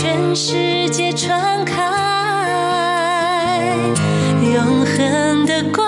全世界传开，永恒的光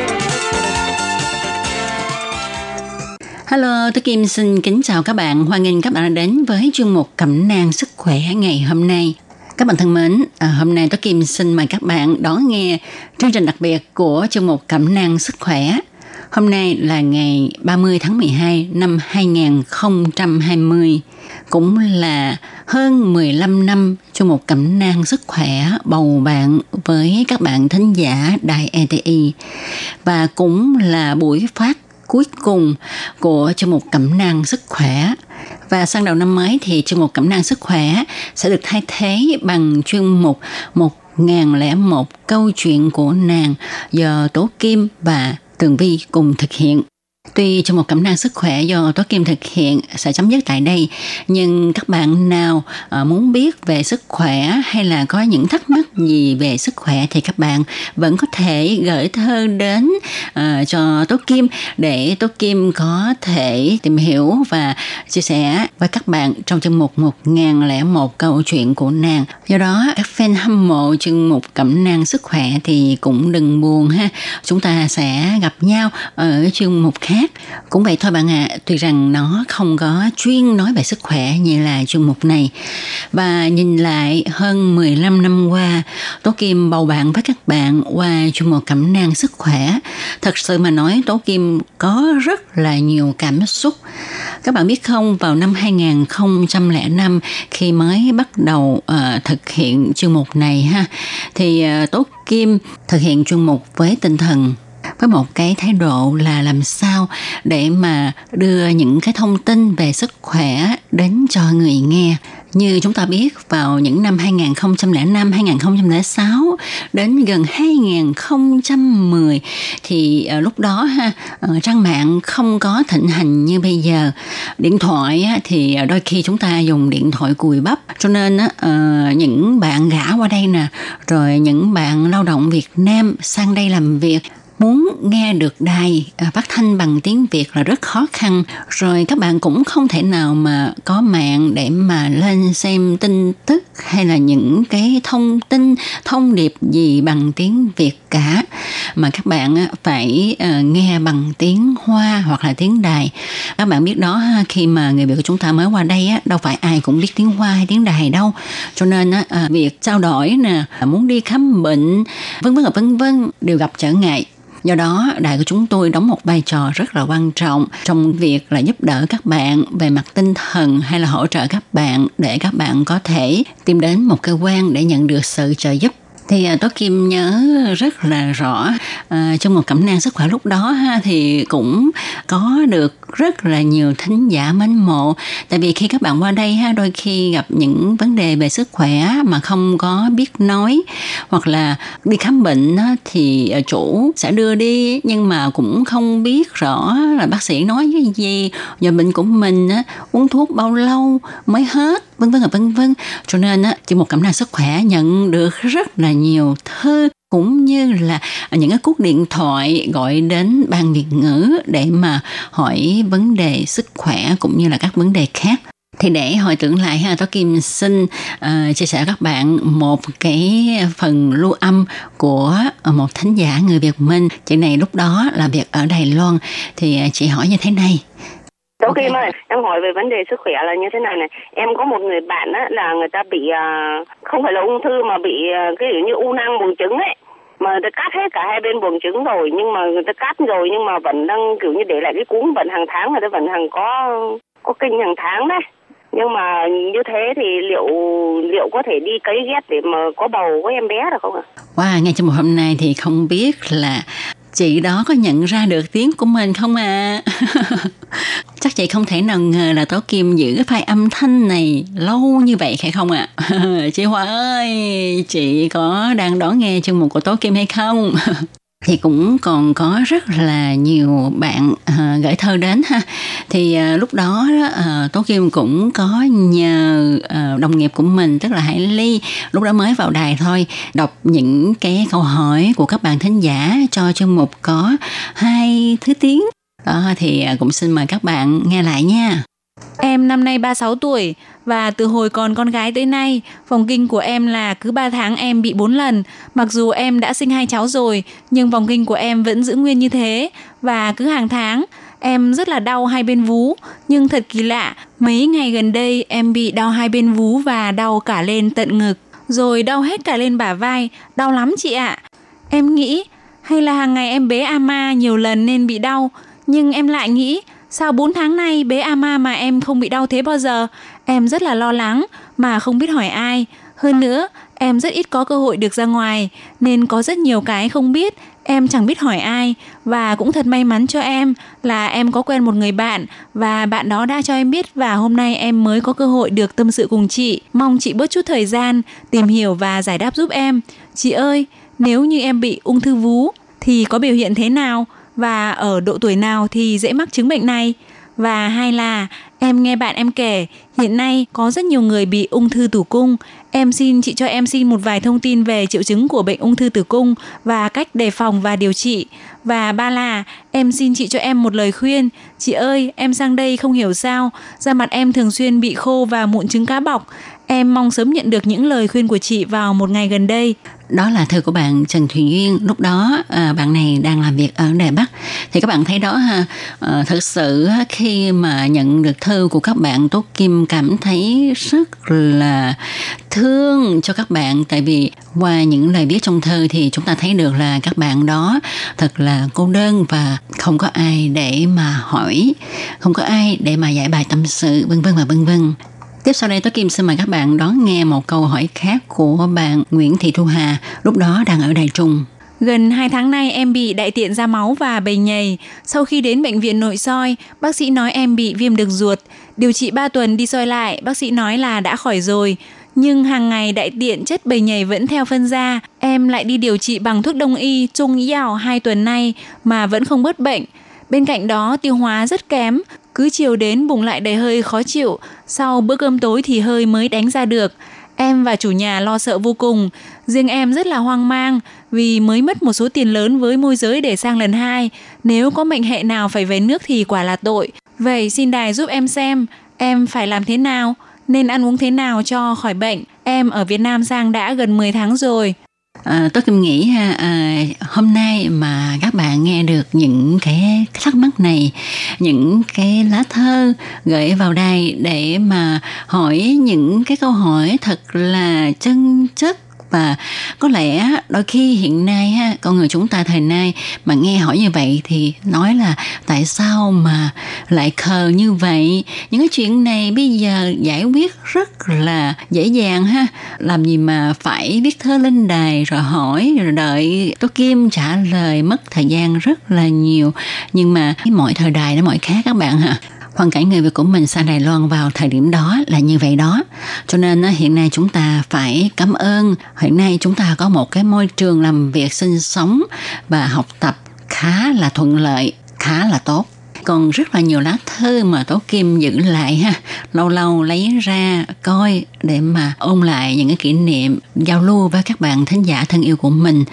Hello, tôi Kim xin kính chào các bạn. Hoan nghênh các bạn đã đến với chuyên mục Cẩm nang sức khỏe ngày hôm nay. Các bạn thân mến, à, hôm nay tôi Kim xin mời các bạn đón nghe chương trình đặc biệt của chương mục Cẩm nang sức khỏe. Hôm nay là ngày 30 tháng 12 năm 2020, cũng là hơn 15 năm cho một cẩm nang sức khỏe bầu bạn với các bạn thính giả đài ETI và cũng là buổi phát cuối cùng của chương mục cẩm nang sức khỏe và sang đầu năm mới thì chương mục cẩm nang sức khỏe sẽ được thay thế bằng chuyên mục một ngàn lẻ một câu chuyện của nàng giờ Tố Kim và Tường Vi cùng thực hiện. Tuy trong một cẩm nang sức khỏe do Tố Kim thực hiện sẽ chấm dứt tại đây, nhưng các bạn nào ờ, muốn biết về sức khỏe hay là có những thắc mắc gì về sức khỏe thì các bạn vẫn có thể gửi thơ đến uh, cho Tố Kim để Tố Kim có thể tìm hiểu và chia sẻ với các bạn trong chương mục 1001 câu chuyện của nàng. Do đó, các fan hâm mộ chương mục cẩm nang sức khỏe thì cũng đừng buồn ha. Chúng ta sẽ gặp nhau ở chương mục khác khác. Cũng vậy thôi bạn ạ, à, tuy rằng nó không có chuyên nói về sức khỏe như là chuyên mục này. Và nhìn lại hơn 15 năm qua, Tố Kim bầu bạn với các bạn qua chuyên mục cẩm nang sức khỏe. Thật sự mà nói Tố Kim có rất là nhiều cảm xúc. Các bạn biết không, vào năm 2005 khi mới bắt đầu uh, thực hiện chuyên mục này ha, thì uh, Tố Kim thực hiện chuyên mục với tinh thần với một cái thái độ là làm sao để mà đưa những cái thông tin về sức khỏe đến cho người nghe. Như chúng ta biết vào những năm 2005, 2006 đến gần 2010 thì ờ, lúc đó ha ờ, trang mạng không có thịnh hành như bây giờ. Điện thoại thì đôi khi chúng ta dùng điện thoại cùi bắp cho nên ờ, những bạn gã qua đây nè rồi những bạn lao động Việt Nam sang đây làm việc muốn nghe được đài à, phát thanh bằng tiếng Việt là rất khó khăn. Rồi các bạn cũng không thể nào mà có mạng để mà lên xem tin tức hay là những cái thông tin, thông điệp gì bằng tiếng Việt cả. Mà các bạn à, phải à, nghe bằng tiếng Hoa hoặc là tiếng Đài. Các bạn biết đó khi mà người Việt của chúng ta mới qua đây đâu phải ai cũng biết tiếng Hoa hay tiếng Đài đâu. Cho nên việc trao đổi nè muốn đi khám bệnh, vân vân vân vân, đều gặp trở ngại. Do đó, đài của chúng tôi đóng một vai trò rất là quan trọng trong việc là giúp đỡ các bạn về mặt tinh thần hay là hỗ trợ các bạn để các bạn có thể tìm đến một cơ quan để nhận được sự trợ giúp. Thì à, tôi Kim nhớ rất là rõ à, trong một cẩm nang sức khỏe lúc đó ha, thì cũng có được rất là nhiều thính giả mến mộ. Tại vì khi các bạn qua đây ha đôi khi gặp những vấn đề về sức khỏe mà không có biết nói hoặc là đi khám bệnh thì ờ, chủ sẽ đưa đi nhưng mà cũng không biết rõ là bác sĩ nói cái gì và bệnh của mình á, uống thuốc bao lâu mới hết vân vân và vân vân. Cho nên á chỉ một cảm năng sức khỏe nhận được rất là nhiều thư cũng như là những cái cuộc điện thoại gọi đến ban Việt ngữ để mà hỏi vấn đề sức khỏe cũng như là các vấn đề khác thì để hồi tưởng lại ha Tố Kim xin uh, chia sẻ các bạn một cái phần lưu âm của một thính giả người Việt Minh chị này lúc đó là việc ở Đài Loan thì chị hỏi như thế này Tố okay. Kim ơi, em hỏi về vấn đề sức khỏe là như thế này này. Em có một người bạn á, là người ta bị uh, không phải là ung thư mà bị uh, cái kiểu như u nang buồng trứng ấy. Mà người ta cắt hết cả hai bên buồng trứng rồi nhưng mà người ta cắt rồi nhưng mà vẫn đang kiểu như để lại cái cúm vẫn hàng tháng người ta vẫn hàng có có kinh hàng tháng đấy. nhưng mà như thế thì liệu liệu có thể đi cấy ghép để mà có bầu có em bé được không ạ? Wow, ngay trong một hôm nay thì không biết là chị đó có nhận ra được tiếng của mình không à? Chắc chị không thể nào ngờ là Tố Kim giữ cái file âm thanh này lâu như vậy phải không ạ? À? chị Hoa ơi, chị có đang đón nghe chương mục của Tố Kim hay không? thì cũng còn có rất là nhiều bạn uh, gửi thơ đến ha. Thì uh, lúc đó uh, tố kim cũng có nhờ uh, đồng nghiệp của mình tức là hải ly lúc đó mới vào đài thôi đọc những cái câu hỏi của các bạn thính giả cho chương mục có hai thứ tiếng. Đó thì uh, cũng xin mời các bạn nghe lại nha. Em năm nay 36 tuổi và từ hồi còn con gái tới nay, vòng kinh của em là cứ 3 tháng em bị 4 lần. Mặc dù em đã sinh hai cháu rồi, nhưng vòng kinh của em vẫn giữ nguyên như thế và cứ hàng tháng em rất là đau hai bên vú, nhưng thật kỳ lạ, mấy ngày gần đây em bị đau hai bên vú và đau cả lên tận ngực, rồi đau hết cả lên bả vai, đau lắm chị ạ. Em nghĩ hay là hàng ngày em bế ama nhiều lần nên bị đau, nhưng em lại nghĩ Sao 4 tháng nay bé Ama mà em không bị đau thế bao giờ? Em rất là lo lắng mà không biết hỏi ai. Hơn nữa, em rất ít có cơ hội được ra ngoài nên có rất nhiều cái không biết, em chẳng biết hỏi ai và cũng thật may mắn cho em là em có quen một người bạn và bạn đó đã cho em biết và hôm nay em mới có cơ hội được tâm sự cùng chị. Mong chị bớt chút thời gian tìm hiểu và giải đáp giúp em. Chị ơi, nếu như em bị ung thư vú thì có biểu hiện thế nào? Và ở độ tuổi nào thì dễ mắc chứng bệnh này? Và hai là, em nghe bạn em kể, hiện nay có rất nhiều người bị ung thư tử cung. Em xin, chị cho em xin một vài thông tin về triệu chứng của bệnh ung thư tử cung và cách đề phòng và điều trị. Và ba là, em xin chị cho em một lời khuyên. Chị ơi, em sang đây không hiểu sao, da mặt em thường xuyên bị khô và mụn trứng cá bọc em mong sớm nhận được những lời khuyên của chị vào một ngày gần đây. Đó là thư của bạn Trần Thùy Duyên. Lúc đó à, bạn này đang làm việc ở Đài Bắc. Thì các bạn thấy đó ha à, thực sự khi mà nhận được thư của các bạn Tốt Kim cảm thấy rất là thương cho các bạn. Tại vì qua những lời viết trong thư thì chúng ta thấy được là các bạn đó thật là cô đơn và không có ai để mà hỏi không có ai để mà giải bài tâm sự vân vân và vân vân. Tiếp sau đây tôi Kim xin mời các bạn đón nghe một câu hỏi khác của bạn Nguyễn Thị Thu Hà, lúc đó đang ở Đài Trung. Gần 2 tháng nay em bị đại tiện ra máu và bầy nhầy. Sau khi đến bệnh viện nội soi, bác sĩ nói em bị viêm đường ruột. Điều trị 3 tuần đi soi lại, bác sĩ nói là đã khỏi rồi. Nhưng hàng ngày đại tiện chất bầy nhầy vẫn theo phân ra. Em lại đi điều trị bằng thuốc đông y trung yào 2 tuần nay mà vẫn không bớt bệnh. Bên cạnh đó tiêu hóa rất kém, cứ chiều đến bụng lại đầy hơi khó chịu, sau bữa cơm tối thì hơi mới đánh ra được. Em và chủ nhà lo sợ vô cùng, riêng em rất là hoang mang vì mới mất một số tiền lớn với môi giới để sang lần hai. Nếu có mệnh hệ nào phải về nước thì quả là tội. Vậy xin đài giúp em xem, em phải làm thế nào, nên ăn uống thế nào cho khỏi bệnh. Em ở Việt Nam sang đã gần 10 tháng rồi. À, tôi cũng nghĩ ha à, hôm nay mà các bạn nghe được những cái thắc mắc này những cái lá thơ gửi vào đây để mà hỏi những cái câu hỏi thật là chân chất và có lẽ đôi khi hiện nay ha, con người chúng ta thời nay mà nghe hỏi như vậy thì nói là tại sao mà lại khờ như vậy? Những cái chuyện này bây giờ giải quyết rất là dễ dàng ha. Làm gì mà phải viết thơ lên đài rồi hỏi, rồi đợi tố kim trả lời, mất thời gian rất là nhiều. Nhưng mà mọi thời đại nó mọi khác các bạn ha hoàn cảnh người Việt của mình sang Đài Loan vào thời điểm đó là như vậy đó. Cho nên hiện nay chúng ta phải cảm ơn. Hiện nay chúng ta có một cái môi trường làm việc sinh sống và học tập khá là thuận lợi, khá là tốt còn rất là nhiều lá thư mà Tố Kim giữ lại ha. Lâu lâu lấy ra coi để mà ôn lại những cái kỷ niệm giao lưu với các bạn thính giả thân yêu của mình.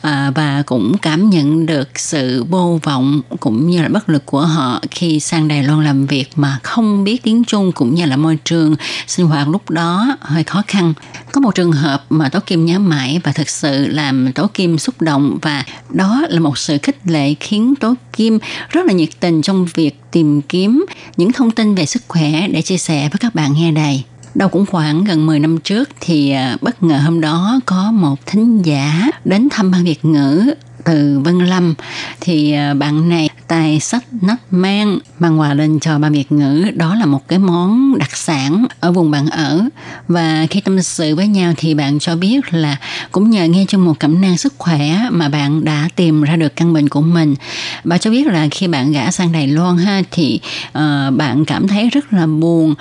À, và cũng cảm nhận được sự vô vọng cũng như là bất lực của họ khi sang Đài Loan làm việc mà không biết tiếng Trung cũng như là môi trường sinh hoạt lúc đó hơi khó khăn. Có một trường hợp mà Tố Kim nhớ mãi và thực sự làm Tố Kim xúc động và đó là một sự khích lệ khiến Tố Kim rất là nhiệt tình trong việc tìm kiếm những thông tin về sức khỏe để chia sẻ với các bạn nghe đài. Đâu cũng khoảng gần 10 năm trước thì à, bất ngờ hôm đó có một thính giả đến thăm ban Việt ngữ từ Vân Lâm. Thì à, bạn này tài sách nắp mang mang quà lên cho ba Việt ngữ. Đó là một cái món đặc sản ở vùng bạn ở. Và khi tâm sự với nhau thì bạn cho biết là cũng nhờ nghe trong một cẩm nang sức khỏe mà bạn đã tìm ra được căn bệnh của mình bà cho biết là khi bạn gã sang Đài Loan ha thì uh, bạn cảm thấy rất là buồn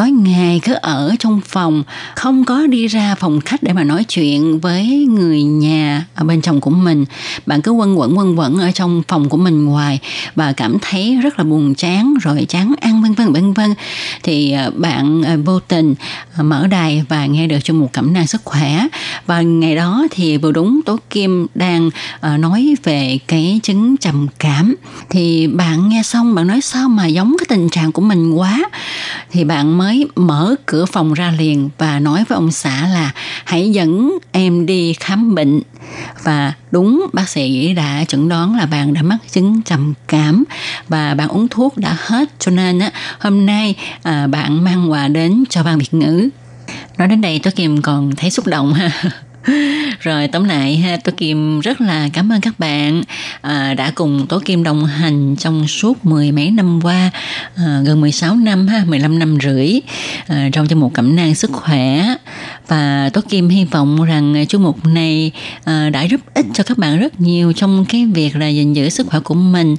tối ngày cứ ở trong phòng, không có đi ra phòng khách để mà nói chuyện với người nhà ở bên trong của mình. Bạn cứ quân quẩn quân quẩn ở trong phòng của mình hoài và cảm thấy rất là buồn chán rồi chán ăn vân vân vân vân. Thì à, bạn à, vô tình à, mở đài và nghe được cho một cẩm nang sức khỏe. Và ngày đó thì vừa đúng tố kim đang nói về cái chứng trầm cảm. Thì bạn nghe xong, bạn nói sao mà giống cái tình trạng của mình quá? Thì bạn mới mở cửa phòng ra liền và nói với ông xã là hãy dẫn em đi khám bệnh. Và đúng bác sĩ đã chẩn đoán là bạn đã mắc chứng trầm cảm và bạn uống thuốc đã hết. Cho nên á hôm nay à, bạn mang quà đến cho ban Việt ngữ. Nói đến đây tôi kim còn thấy xúc động ha. rồi tóm lại ha Tố Kim rất là cảm ơn các bạn. À, đã cùng Tố Kim đồng hành trong suốt mười mấy năm qua à, gần 16 năm ha 15 năm rưỡi à, trong cho một cẩm nang sức khỏe và Tố Kim hy vọng rằng à, chương mục này à, đã giúp ích cho các bạn rất nhiều trong cái việc là gìn giữ sức khỏe của mình.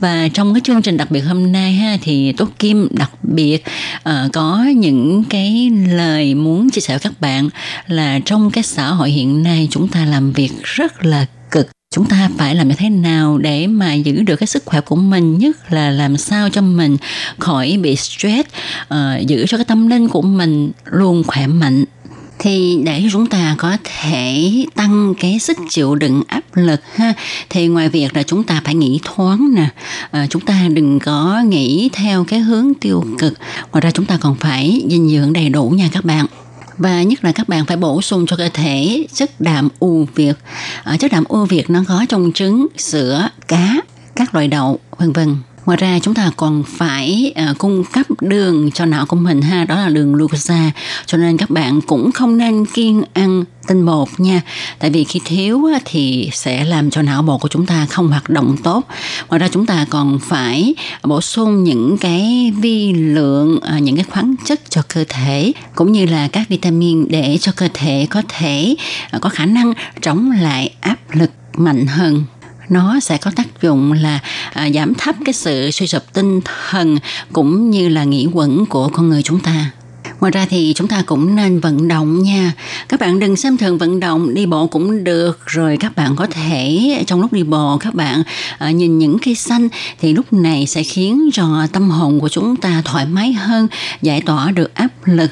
Và trong cái chương trình đặc biệt hôm nay ha thì Tố Kim đặc biệt à, có những cái lời muốn chia sẻ với các bạn là trong cái xã hội hiện nay chúng ta làm việc rất là cực. Chúng ta phải làm như thế nào để mà giữ được cái sức khỏe của mình nhất là làm sao cho mình khỏi bị stress uh, giữ cho cái tâm linh của mình luôn khỏe mạnh thì để chúng ta có thể tăng cái sức chịu đựng áp lực ha thì ngoài việc là chúng ta phải nghĩ thoáng nè à, chúng ta đừng có nghĩ theo cái hướng tiêu cực ngoài ra chúng ta còn phải dinh dưỡng đầy đủ nha các bạn. Và nhất là các bạn phải bổ sung cho cơ thể chất đạm ưu việt. À, chất đạm ưu việt nó có trong trứng sữa cá các loại đậu vân vân ngoài ra chúng ta còn phải uh, cung cấp đường cho não của mình ha đó là đường glucose cho nên các bạn cũng không nên kiêng ăn tinh bột nha. Tại vì khi thiếu thì sẽ làm cho não bộ của chúng ta không hoạt động tốt. Ngoài ra chúng ta còn phải bổ sung những cái vi lượng à, những cái khoáng chất cho cơ thể cũng như là các vitamin để cho cơ thể có thể à, có khả năng chống lại áp lực mạnh hơn nó sẽ có tác dụng là à, giảm thấp cái sự suy sụp tinh thần cũng như là nghĩ quẩn của con người chúng ta. Ngoài ra thì chúng ta cũng nên vận động nha. Các bạn đừng xem thường vận động đi bộ cũng được rồi các bạn có thể trong lúc đi bộ các bạn à, nhìn những cây xanh thì lúc này sẽ khiến cho tâm hồn của chúng ta thoải mái hơn giải tỏa được áp lực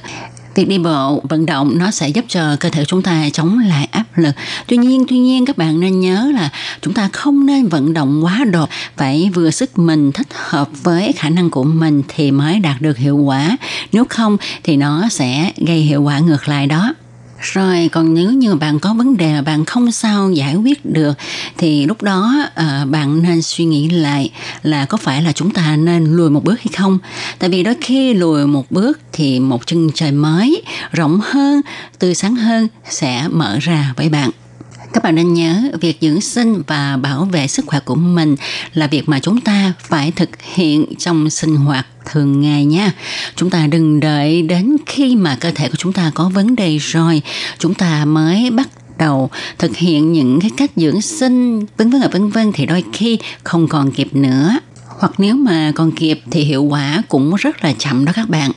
việc đi bộ vận động nó sẽ giúp cho cơ thể chúng ta chống lại áp lực. Tuy nhiên tuy nhiên, các bạn nên nhớ là chúng ta không nên vận động quá độ. Phải vừa sức mình thích hợp với khả năng của mình thì mới đạt được hiệu quả. Nếu không thì nó sẽ gây hiệu quả ngược lại đó rồi còn nếu như bạn có vấn đề mà bạn không sao giải quyết được thì lúc đó à, bạn nên suy nghĩ lại là có phải là chúng ta nên lùi một bước hay không? Tại vì đôi khi lùi một bước thì một chân trời mới rộng hơn tươi sáng hơn sẽ mở ra với bạn các bạn nên nhớ, việc dưỡng sinh và bảo vệ sức khỏe của mình là việc mà chúng ta phải thực hiện trong sinh hoạt thường ngày nha. Chúng ta đừng đợi đến khi mà cơ thể của chúng ta có vấn đề rồi, chúng ta mới bắt đầu thực hiện những cái cách dưỡng sinh, vân vân à, vân vân. Thì đôi khi không còn kịp nữa. Hoặc nếu mà còn kịp thì hiệu quả cũng rất là chậm đó các bạn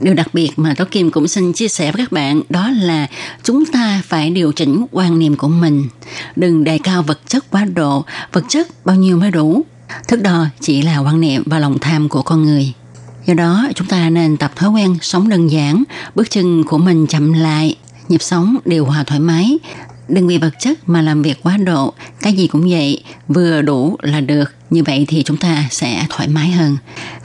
điều đặc biệt mà Tố Kim cũng xin chia sẻ với các bạn đó là chúng ta phải điều chỉnh quan niệm của mình. Đừng đề cao vật chất quá độ, vật chất bao nhiêu mới đủ. Thức đo chỉ là quan niệm và lòng tham của con người. Do đó, chúng ta nên tập thói quen sống đơn giản, bước chân của mình chậm lại, nhịp sống điều hòa thoải mái. Đừng vì vật chất mà làm việc quá độ, cái gì cũng vậy, vừa đủ là được. Như vậy thì chúng ta sẽ thoải mái hơn.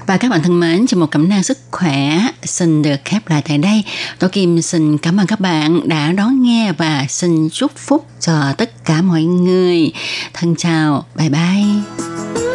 Và các bạn thân mến, cho một cảm năng sức khỏe xin được khép lại tại đây. Tổ Kim xin cảm ơn các bạn đã đón nghe và xin chúc phúc cho tất cả mọi người. Thân chào, bye bye.